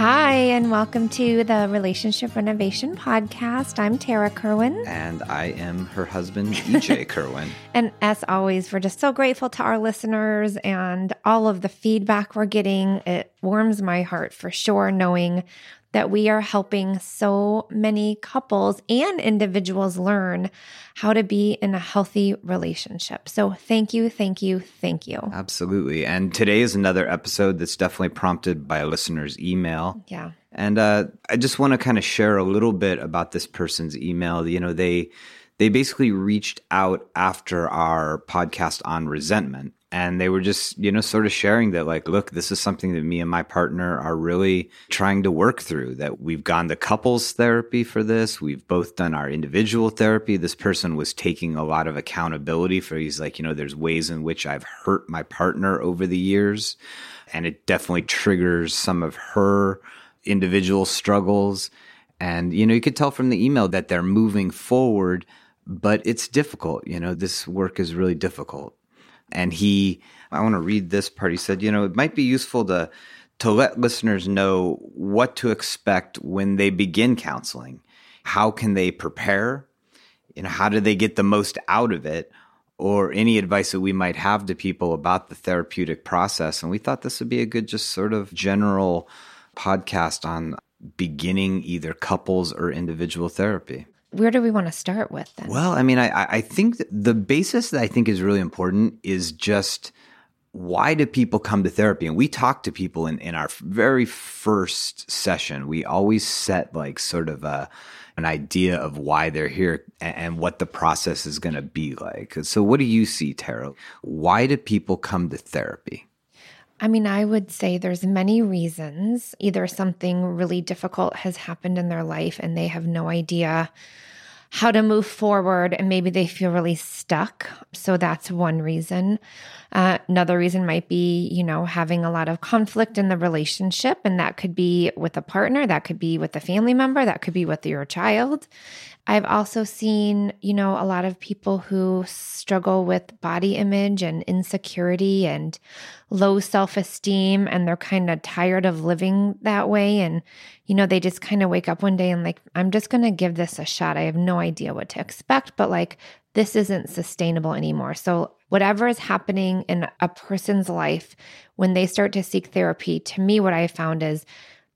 Hi, and welcome to the Relationship Renovation Podcast. I'm Tara Kerwin. And I am her husband, EJ Kerwin. And as always, we're just so grateful to our listeners and all of the feedback we're getting. It warms my heart for sure, knowing that we are helping so many couples and individuals learn how to be in a healthy relationship. So, thank you, thank you, thank you. Absolutely. And today is another episode that's definitely prompted by a listener's email. Yeah. And uh, I just want to kind of share a little bit about this person's email. You know, they they basically reached out after our podcast on resentment and they were just you know sort of sharing that like look this is something that me and my partner are really trying to work through that we've gone to couples therapy for this. We've both done our individual therapy. This person was taking a lot of accountability for he's like you know there's ways in which i've hurt my partner over the years and it definitely triggers some of her individual struggles. And you know you could tell from the email that they're moving forward but it's difficult you know this work is really difficult and he, I want to read this part. He said, you know, it might be useful to to let listeners know what to expect when they begin counseling. How can they prepare? Know, how do they get the most out of it? Or any advice that we might have to people about the therapeutic process. And we thought this would be a good, just sort of general podcast on beginning either couples or individual therapy where do we want to start with then? Well, I mean, I, I think the basis that I think is really important is just why do people come to therapy? And we talk to people in, in our very first session. We always set like sort of a, an idea of why they're here and, and what the process is going to be like. So, what do you see, Tara? Why do people come to therapy? I mean, I would say there's many reasons. Either something really difficult has happened in their life and they have no idea how to move forward and maybe they feel really stuck. So that's one reason. Uh, another reason might be, you know, having a lot of conflict in the relationship. And that could be with a partner, that could be with a family member, that could be with your child. I've also seen, you know, a lot of people who struggle with body image and insecurity and low self esteem, and they're kind of tired of living that way. And, you know, they just kind of wake up one day and, like, I'm just going to give this a shot. I have no idea what to expect, but like, this isn't sustainable anymore. So, whatever is happening in a person's life when they start to seek therapy, to me, what I found is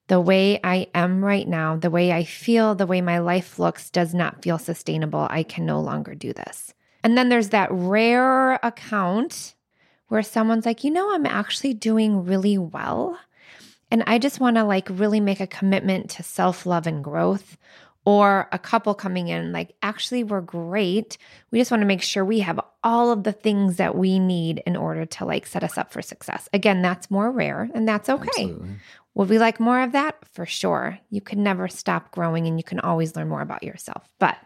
the way I am right now, the way I feel, the way my life looks does not feel sustainable. I can no longer do this. And then there's that rare account where someone's like, you know, I'm actually doing really well. And I just want to like really make a commitment to self love and growth. Or a couple coming in, like, actually, we're great. We just want to make sure we have all of the things that we need in order to like set us up for success. Again, that's more rare and that's okay. Absolutely. Would we like more of that? For sure. You can never stop growing and you can always learn more about yourself. But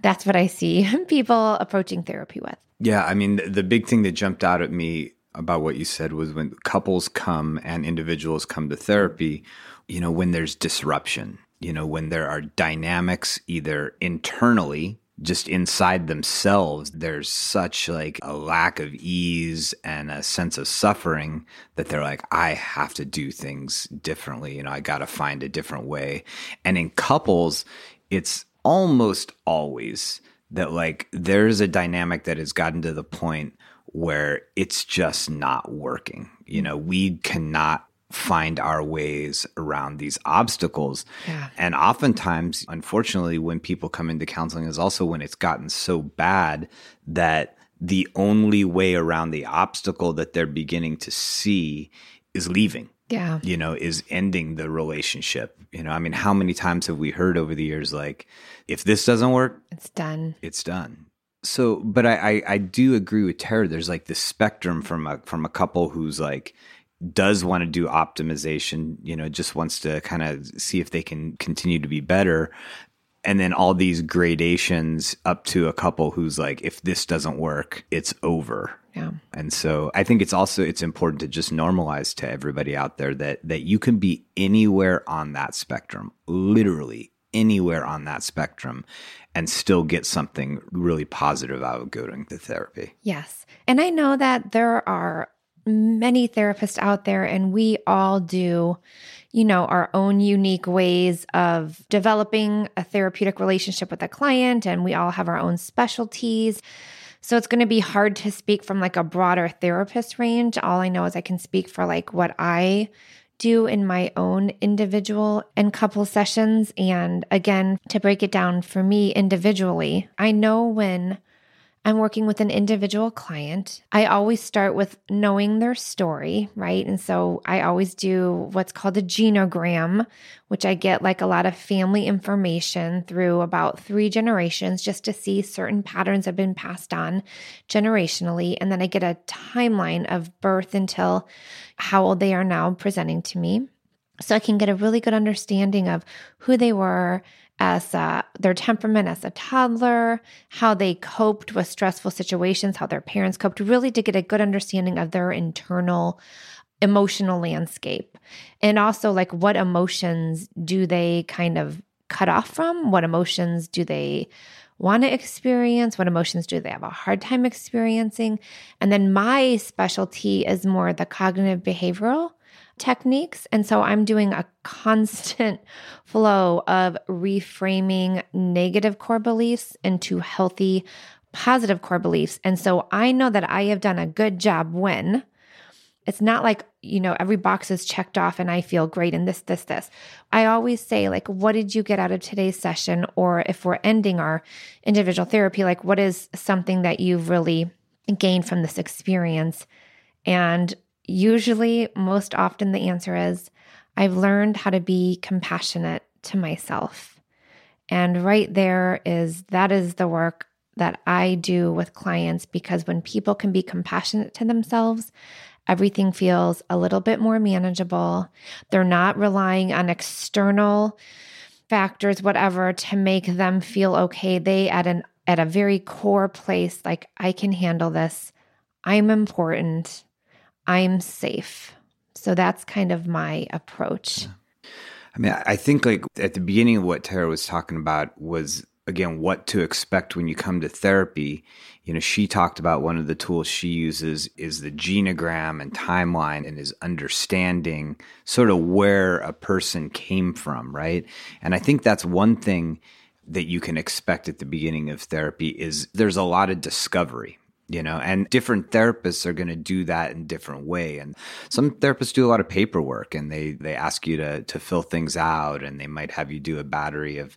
that's what I see people approaching therapy with. Yeah. I mean, the big thing that jumped out at me about what you said was when couples come and individuals come to therapy, you know, when there's disruption, you know, when there are dynamics either internally just inside themselves there's such like a lack of ease and a sense of suffering that they're like i have to do things differently. You know i got to find a different way. And in couples it's almost always that like there's a dynamic that has gotten to the point where it's just not working. You know we cannot find our ways around these obstacles. Yeah. And oftentimes, unfortunately, when people come into counseling is also when it's gotten so bad that the only way around the obstacle that they're beginning to see is leaving. Yeah. You know, is ending the relationship. You know, I mean, how many times have we heard over the years like, if this doesn't work, it's done. It's done. So, but I, I, I do agree with Tara. There's like this spectrum from a from a couple who's like, does want to do optimization, you know, just wants to kind of see if they can continue to be better. And then all these gradations up to a couple who's like, if this doesn't work, it's over. Yeah. And so I think it's also it's important to just normalize to everybody out there that that you can be anywhere on that spectrum, literally anywhere on that spectrum and still get something really positive out of going to therapy. Yes. And I know that there are many therapists out there, and we all do, you know, our own unique ways of developing a therapeutic relationship with a client, and we all have our own specialties. So it's going to be hard to speak from like a broader therapist range. All I know is I can speak for like what I do in my own individual and couple sessions. And again, to break it down for me individually, I know when I'm working with an individual client, I always start with knowing their story, right? And so I always do what's called a genogram, which I get like a lot of family information through about three generations just to see certain patterns have been passed on generationally. And then I get a timeline of birth until how old they are now presenting to me. So I can get a really good understanding of who they were, as uh, their temperament as a toddler, how they coped with stressful situations, how their parents coped, really to get a good understanding of their internal emotional landscape. And also, like, what emotions do they kind of cut off from? What emotions do they want to experience? What emotions do they have a hard time experiencing? And then my specialty is more the cognitive behavioral techniques. And so I'm doing a constant flow of reframing negative core beliefs into healthy, positive core beliefs. And so I know that I have done a good job when it's not like, you know, every box is checked off and I feel great and this, this, this. I always say, like, what did you get out of today's session? Or if we're ending our individual therapy, like, what is something that you've really gained from this experience? And Usually, most often, the answer is I've learned how to be compassionate to myself. And right there is that is the work that I do with clients because when people can be compassionate to themselves, everything feels a little bit more manageable. They're not relying on external factors whatever to make them feel okay. They at an at a very core place like I can handle this. I'm important. I'm safe. So that's kind of my approach. Yeah. I mean, I think like at the beginning of what Tara was talking about was again what to expect when you come to therapy. You know, she talked about one of the tools she uses is the genogram and timeline and is understanding sort of where a person came from, right? And I think that's one thing that you can expect at the beginning of therapy is there's a lot of discovery you know and different therapists are going to do that in different way. And some therapists do a lot of paperwork and they they ask you to to fill things out and they might have you do a battery of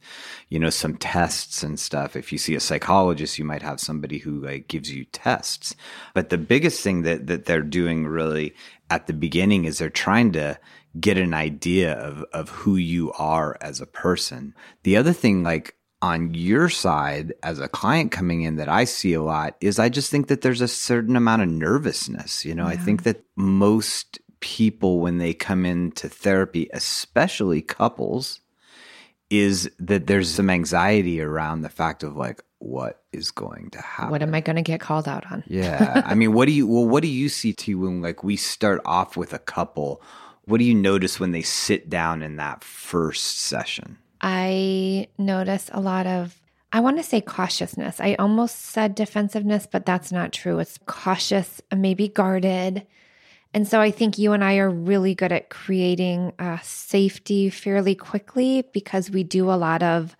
you know some tests and stuff. If you see a psychologist you might have somebody who like gives you tests. But the biggest thing that that they're doing really at the beginning is they're trying to get an idea of of who you are as a person. The other thing like on your side as a client coming in that I see a lot is I just think that there's a certain amount of nervousness. You know, yeah. I think that most people, when they come into therapy, especially couples, is that there's some anxiety around the fact of like, what is going to happen? What am I going to get called out on? yeah. I mean, what do you, well, what do you see to when like we start off with a couple? What do you notice when they sit down in that first session? I notice a lot of, I want to say cautiousness. I almost said defensiveness, but that's not true. It's cautious, maybe guarded. And so I think you and I are really good at creating uh, safety fairly quickly because we do a lot of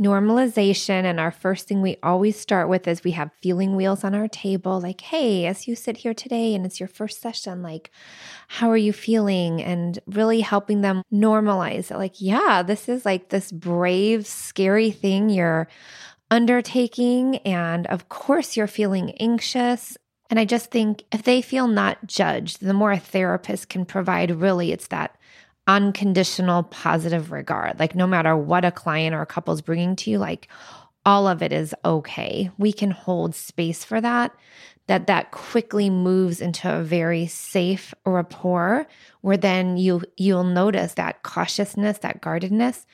normalization. And our first thing we always start with is we have feeling wheels on our table like, hey, as you sit here today and it's your first session, like, how are you feeling? And really helping them normalize it. Like, yeah, this is like this brave, scary thing you're undertaking. And of course, you're feeling anxious. And I just think if they feel not judged, the more a therapist can provide, really, it's that unconditional positive regard. Like, no matter what a client or a couple is bringing to you, like, all of it is okay. We can hold space for that. That that quickly moves into a very safe rapport, where then you you'll notice that cautiousness, that guardedness,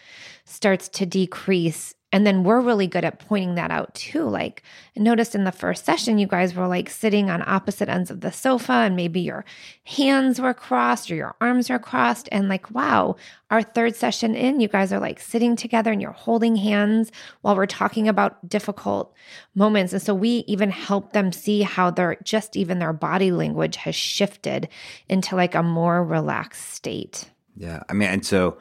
starts to decrease And then we're really good at pointing that out too. Like, notice in the first session, you guys were like sitting on opposite ends of the sofa, and maybe your hands were crossed or your arms were crossed. And like, wow, our third session in, you guys are like sitting together and you're holding hands while we're talking about difficult moments. And so we even help them see how their just even their body language has shifted into like a more relaxed state. Yeah. I mean, and so,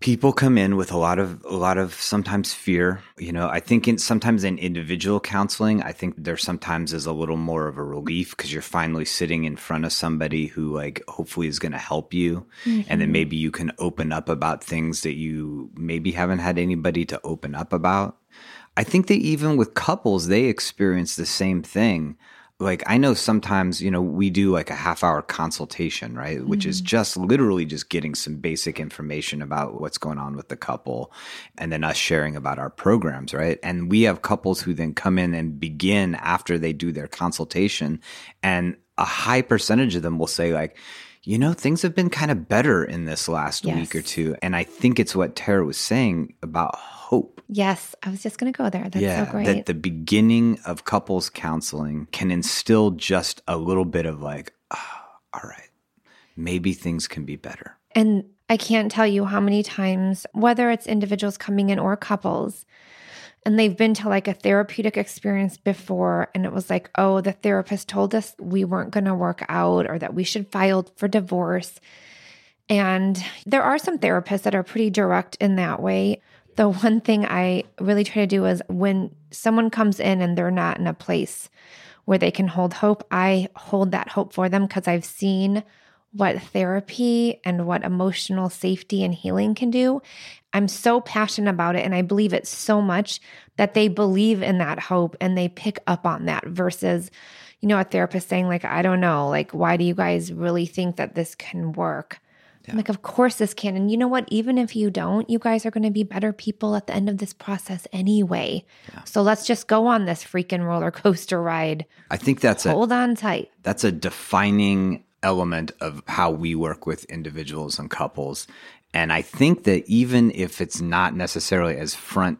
people come in with a lot of a lot of sometimes fear you know. I think in sometimes in individual counseling i think there sometimes is a little more of a relief because you're finally sitting in front of somebody who like hopefully is going to help you. Mm-hmm. and then maybe you can open up about things that you maybe haven't had anybody to open up about. I think that even with couples they experience the same thing like I know sometimes, you know, we do like a half hour consultation, right? Mm-hmm. Which is mm-hmm. just literally just getting some basic information about what's going on with the couple and then us sharing about our programs, right? And we have couples who then come in and begin after they do their consultation and a high percentage of them will say like, you know, things have been kind of better in this last yes. week or two. And I think it's what Tara was saying about hope. Yes, I was just going to go there. That's yeah, so great. That the beginning of couples counseling can instill just a little bit of like, oh, all right, maybe things can be better. And I can't tell you how many times, whether it's individuals coming in or couples, and they've been to like a therapeutic experience before and it was like oh the therapist told us we weren't going to work out or that we should file for divorce. And there are some therapists that are pretty direct in that way. The one thing I really try to do is when someone comes in and they're not in a place where they can hold hope, I hold that hope for them because I've seen what therapy and what emotional safety and healing can do. I'm so passionate about it and I believe it so much that they believe in that hope and they pick up on that versus, you know, a therapist saying, like, I don't know, like, why do you guys really think that this can work? Yeah. like, of course this can. And you know what? Even if you don't, you guys are going to be better people at the end of this process anyway. Yeah. So let's just go on this freaking roller coaster ride. I think that's hold a, on tight. That's a defining element of how we work with individuals and couples. And I think that even if it's not necessarily as front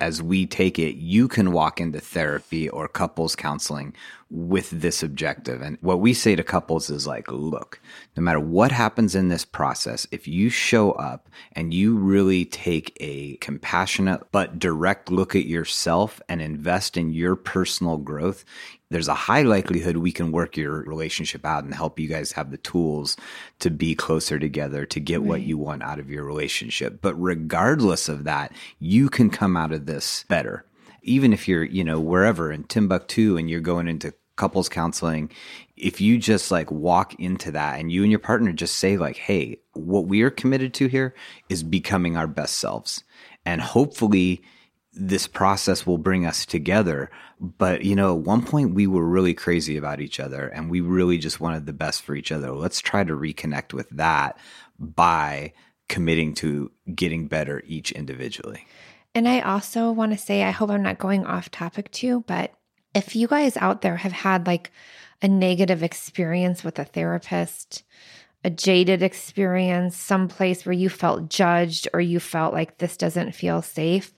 as we take it, you can walk into therapy or couples counseling with this objective. And what we say to couples is like, look, no matter what happens in this process, if you show up and you really take a compassionate but direct look at yourself and invest in your personal growth, there's a high likelihood we can work your relationship out and help you guys have the tools to be closer together to get right. what you want out of your relationship. But regardless of that, you can come out of this better. Even if you're, you know, wherever in Timbuktu and you're going into couples counseling, if you just like walk into that and you and your partner just say like, "Hey, what we are committed to here is becoming our best selves." And hopefully this process will bring us together. But, you know, at one point we were really crazy about each other and we really just wanted the best for each other. Let's try to reconnect with that by committing to getting better each individually. And I also want to say, I hope I'm not going off topic too, but if you guys out there have had like a negative experience with a therapist, a jaded experience, some place where you felt judged or you felt like this doesn't feel safe,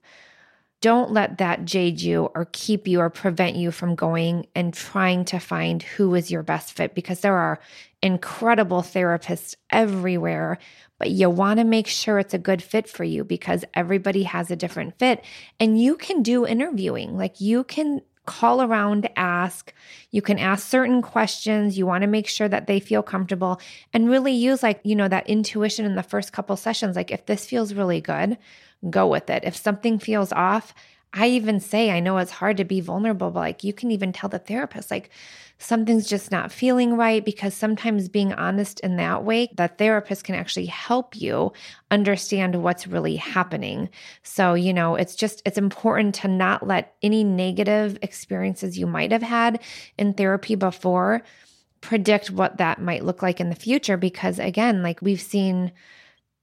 don't let that jade you or keep you or prevent you from going and trying to find who is your best fit because there are incredible therapists everywhere, but you want to make sure it's a good fit for you because everybody has a different fit. And you can do interviewing, like you can call around ask. You can ask certain questions. You want to make sure that they feel comfortable and really use, like, you know, that intuition in the first couple sessions. Like, if this feels really good, go with it. If something feels off, I even say, I know it's hard to be vulnerable, but like you can even tell the therapist, like something's just not feeling right. Because sometimes being honest in that way, that therapist can actually help you understand what's really happening. So, you know, it's just, it's important to not let any negative experiences you might have had in therapy before predict what that might look like in the future. Because again, like we've seen,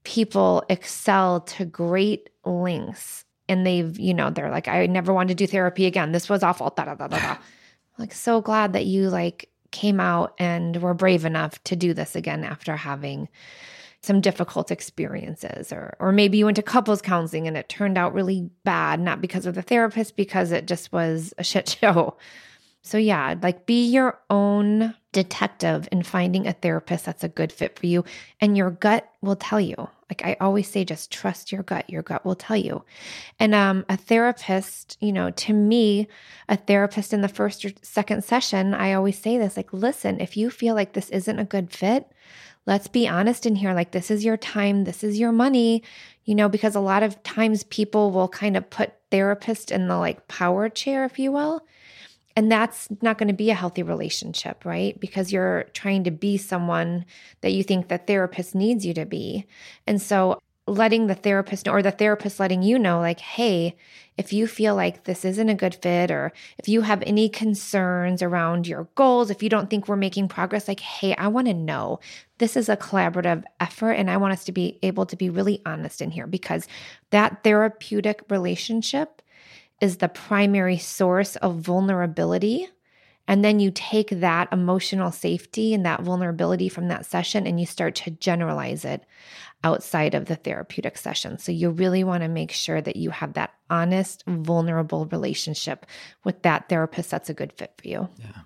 people excel to great lengths and they've, you know, they're like, I never want to do therapy again. This was awful. Da, da, da, da, da. Like, so glad that you like came out and were brave enough to do this again after having, some difficult experiences or or maybe you went to couples counseling and it turned out really bad not because of the therapist because it just was a shit show so yeah like be your own detective in finding a therapist that's a good fit for you and your gut will tell you. Like i always say just trust your gut. Your gut will tell you. And um a therapist you know to me a therapist in the first or second session i always say this like listen if you feel like this isn't a good fit let's be honest in here. Like this is your time. This is your money. You know because a lot of times people will kind of put therapist in the like power chair if you will and that's not going to be a healthy relationship right because you're trying to be someone that you think the therapist needs you to be and so letting the therapist know, or the therapist letting you know, like, hey, if you feel like this isn't a good fit, or if you have any concerns around your goals, if you don't think we're making progress, like, hey, I want to know. This is a collaborative effort, and I want us to be able to be really honest in here because that therapeutic relationship is the primary source of vulnerability and then you take that emotional safety and that vulnerability from that session and you start to generalize it outside of the therapeutic session. So you really want to make sure that you have that honest, vulnerable relationship with that therapist that's a good fit for you. Yeah.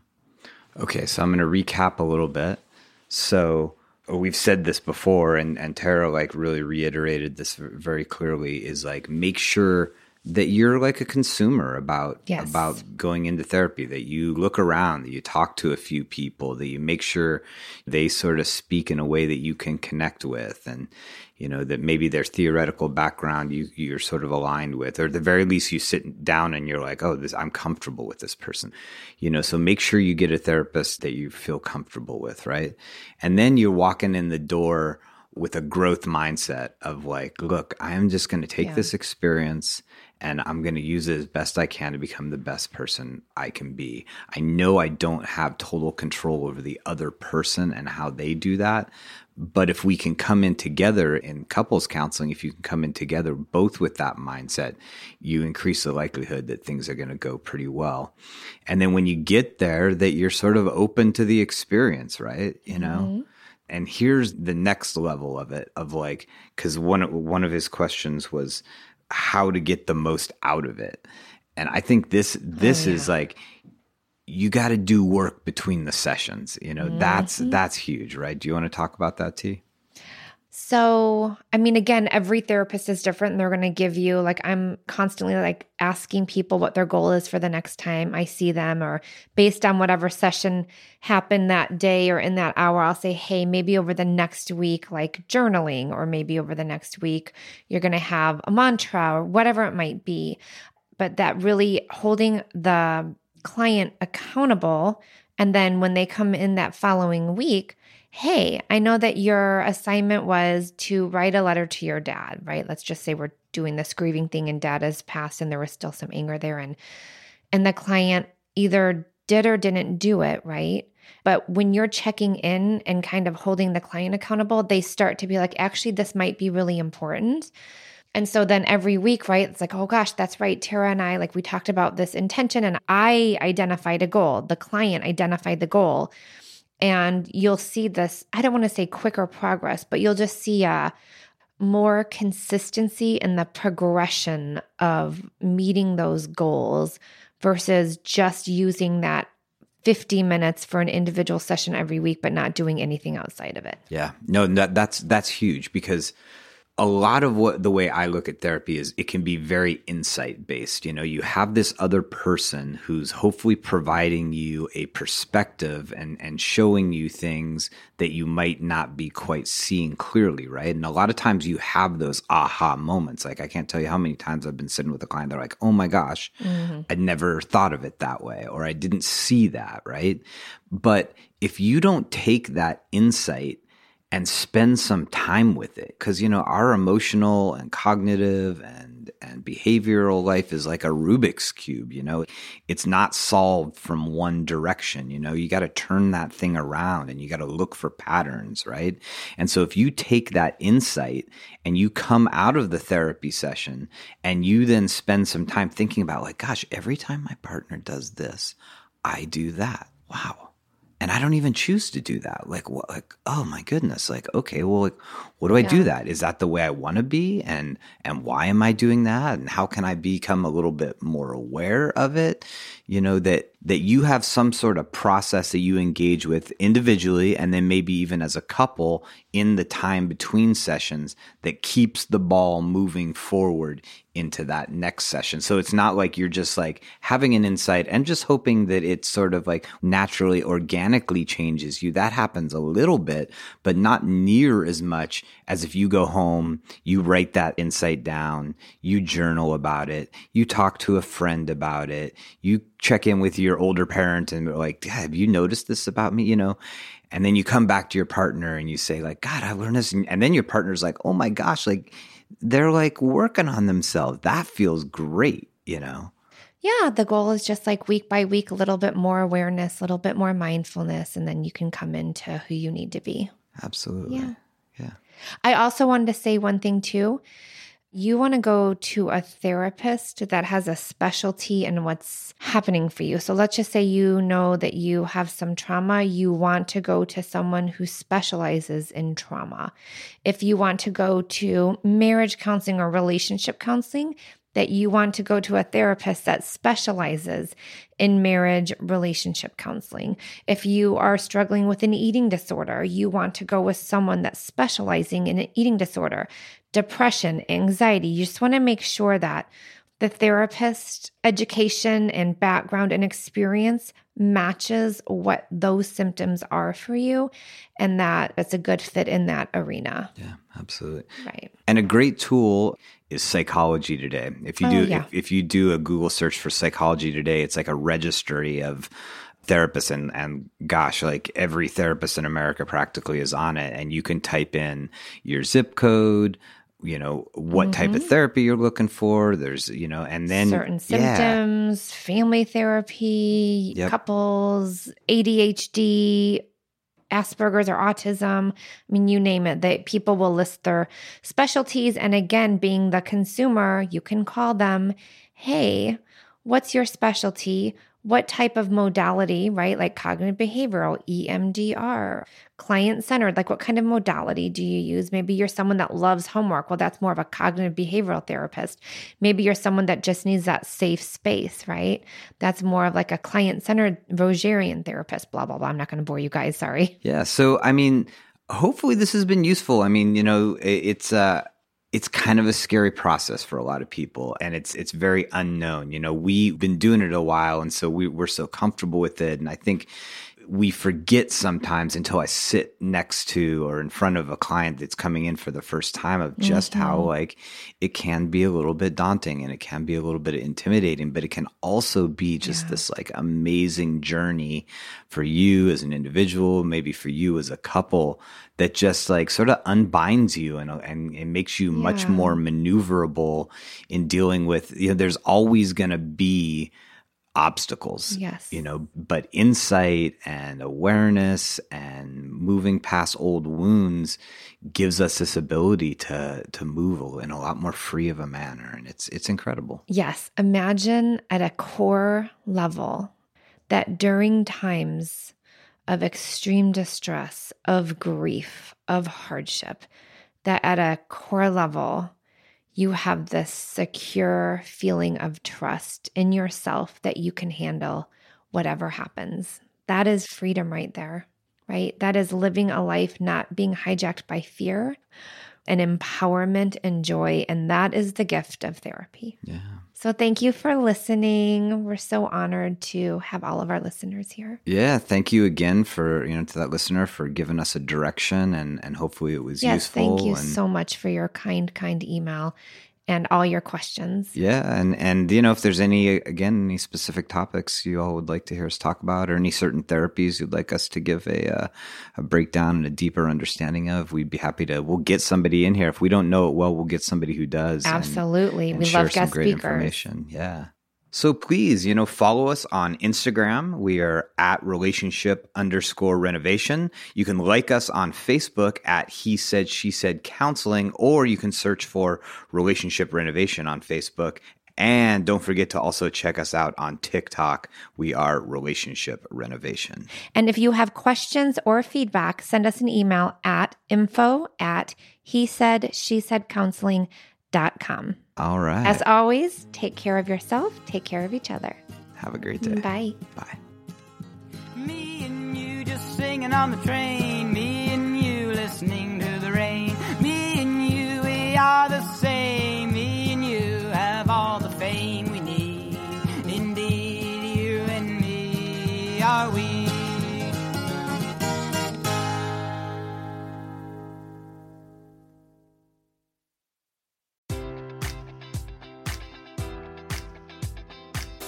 Okay, so I'm going to recap a little bit. So uh, we've said this before and and Tara like really reiterated this very clearly is like make sure that you're like a consumer about yes. about going into therapy that you look around that you talk to a few people that you make sure they sort of speak in a way that you can connect with and you know that maybe their theoretical background you you're sort of aligned with or at the very least you sit down and you're like oh this I'm comfortable with this person you know so make sure you get a therapist that you feel comfortable with right and then you're walking in the door with a growth mindset of like look I am just going to take yeah. this experience and I'm going to use it as best I can to become the best person I can be. I know I don't have total control over the other person and how they do that. But if we can come in together in couples counseling, if you can come in together both with that mindset, you increase the likelihood that things are going to go pretty well. And then when you get there, that you're sort of open to the experience, right? You know? Mm-hmm. And here's the next level of it of like, because one, one of his questions was, how to get the most out of it. And I think this this oh, yeah. is like you got to do work between the sessions. You know, mm-hmm. that's that's huge, right? Do you want to talk about that, T? So, I mean, again, every therapist is different. And they're going to give you, like, I'm constantly like asking people what their goal is for the next time I see them, or based on whatever session happened that day or in that hour, I'll say, hey, maybe over the next week, like journaling, or maybe over the next week, you're going to have a mantra or whatever it might be. But that really holding the client accountable. And then when they come in that following week, hey, I know that your assignment was to write a letter to your dad, right? Let's just say we're doing this grieving thing and dad has passed and there was still some anger there and and the client either did or didn't do it, right? But when you're checking in and kind of holding the client accountable, they start to be like, actually, this might be really important. And so then every week, right, it's like, oh gosh, that's right. Tara and I, like, we talked about this intention and I identified a goal. The client identified the goal and you'll see this i don't want to say quicker progress but you'll just see a more consistency in the progression of meeting those goals versus just using that 50 minutes for an individual session every week but not doing anything outside of it. Yeah. No that, that's that's huge because a lot of what the way I look at therapy is it can be very insight based. You know, you have this other person who's hopefully providing you a perspective and and showing you things that you might not be quite seeing clearly, right? And a lot of times you have those aha moments. Like I can't tell you how many times I've been sitting with a client they're like, "Oh my gosh, mm-hmm. I never thought of it that way or I didn't see that," right? But if you don't take that insight and spend some time with it. Because you know our emotional and cognitive and and behavioral life is like a rubik's cube you know? It's not solved from one direction you know? You got to turn that thing around and you got to look for patterns right? And so if you take that insight and you come out of the therapy session and you then spend some time thinking about like gosh every time my partner does this i do that. Wow and I don't even choose to do that. Like, what? Like, oh my goodness! Like, okay, well, like, what do I do that? Is that the way I want to be? And and why am I doing that? And how can I become a little bit more aware of it? You know that that you have some sort of process that you engage with individually and then maybe even as a couple in the time between sessions that keeps the ball moving forward into that next session. So it's not like you're just like having an insight and just hoping that it sort of like naturally organically changes you. That happens a little bit, but not near as much as if you go home, you write that insight down, you journal about it, you talk to a friend about it, you check in with your older parent and like, have you noticed this about me? You know, and then you come back to your partner and you say like, God, I learned this. And then your partner's like, oh my gosh, like they're like working on themselves. That feels great, you know? Yeah, the goal is just like week by week, a little bit more awareness, a little bit more mindfulness, and then you can come into who you need to be. Absolutely. Yeah. Yeah. I also wanted to say one thing too. You want to go to a therapist that has a specialty in what's happening for you. So let's just say you know that you have some trauma. You want to go to someone who specializes in trauma. If you want to go to marriage counseling or relationship counseling, that you want to go to a therapist that specializes in marriage relationship counseling. If you are struggling with an eating disorder, you want to go with someone that's specializing in an eating disorder, depression, anxiety. You just want to make sure that the therapist education and background and experience matches what those symptoms are for you and that it's a good fit in that arena. Yeah, absolutely. Right. And a great tool is psychology today. If you Oh, do yeah. if, if you do a Google search for psychology today, it's like a registry of therapists and and gosh, like every therapist in America practically is on it and you can type in your zip code, you know, what type of mm-hmm. therapy you're looking for, there's, you know, and then certain yeah. symptoms, family therapy, Yep. couples, ADHD, Asperger's or autism. I mean, you name it. That people will list their specialties. And again, being the consumer, you can call them, hey, what's your specialty? What type of modality, right? Like cognitive behavioral, EMDR, client centered, like what kind of modality do you use? Maybe you're someone that loves homework. Well, that's more of a cognitive behavioral therapist. Maybe you're someone that just needs that safe space, right? That's more of like a client centered Rogerian therapist, blah, blah, blah. I'm not going to bore you guys. Sorry. Yeah. So, I mean, hopefully this has been useful. I mean, you know, it's uh it's kind of a scary process for a lot of people and it's it's very unknown. You know, we've been doing it a while and so we we're so comfortable with it and I think we forget sometimes until I sit next to or in front of a client that's coming in for the first time of just how mm-hmm. like it can be a little bit daunting and it can be a little bit intimidating, but it can also be just this like amazing journey for you as an individual, maybe for you as a couple that just like sort of unbinds you and and it makes you much more maneuverable in dealing with you know there's always going to be obstacles Yes. you know but insight and awareness and moving past old wounds gives us this ability to to move in a lot more free of a manner and it's it's incredible Yes. Imagine at a core level that during times of extreme distress, of grief, of hardship, that at a core level, you have this secure feeling of trust in yourself that you can handle whatever happens. That is freedom right there, right? That is living a life not being hijacked by fear and empowerment and joy. And that is the gift of therapy. yeah So thank you for listening. We're so honored to have all of our listeners here. yeah thank you again for you know to that listener for giving us a direction and and hopefully it was Yes, useful thank you and so much for your kind, kind email and all your questions. Yeah, and and you know if there's any again any specific topics you all would like to hear us talk about, or any certain therapies you'd like us to give a uh, a breakdown and a deeper understanding of, we'd be happy to. We'll get somebody in here if we don't know it well. We'll get somebody who does. and- Absolutely. and we share love some guest great speakers. information. Yeah. So please, you know, follow us on Instagram. We are at relationship underscore renovation. You can like us on Facebook at he said, she said counseling, or you can search for relationship renovation on Facebook. And don't forget to also check us out on TikTok. We are Relationship Renovation. And if you have questions or feedback, send us an email at info at he said, she said counseling.com. All right. As always, take care of yourself, take care of each other. Have a great day. Bye. Bye. Me and you just singing on the train. Me and you listening to the rain. Me and you, we are the same. Me and you have all the fame we need. Indeed, you and me are we.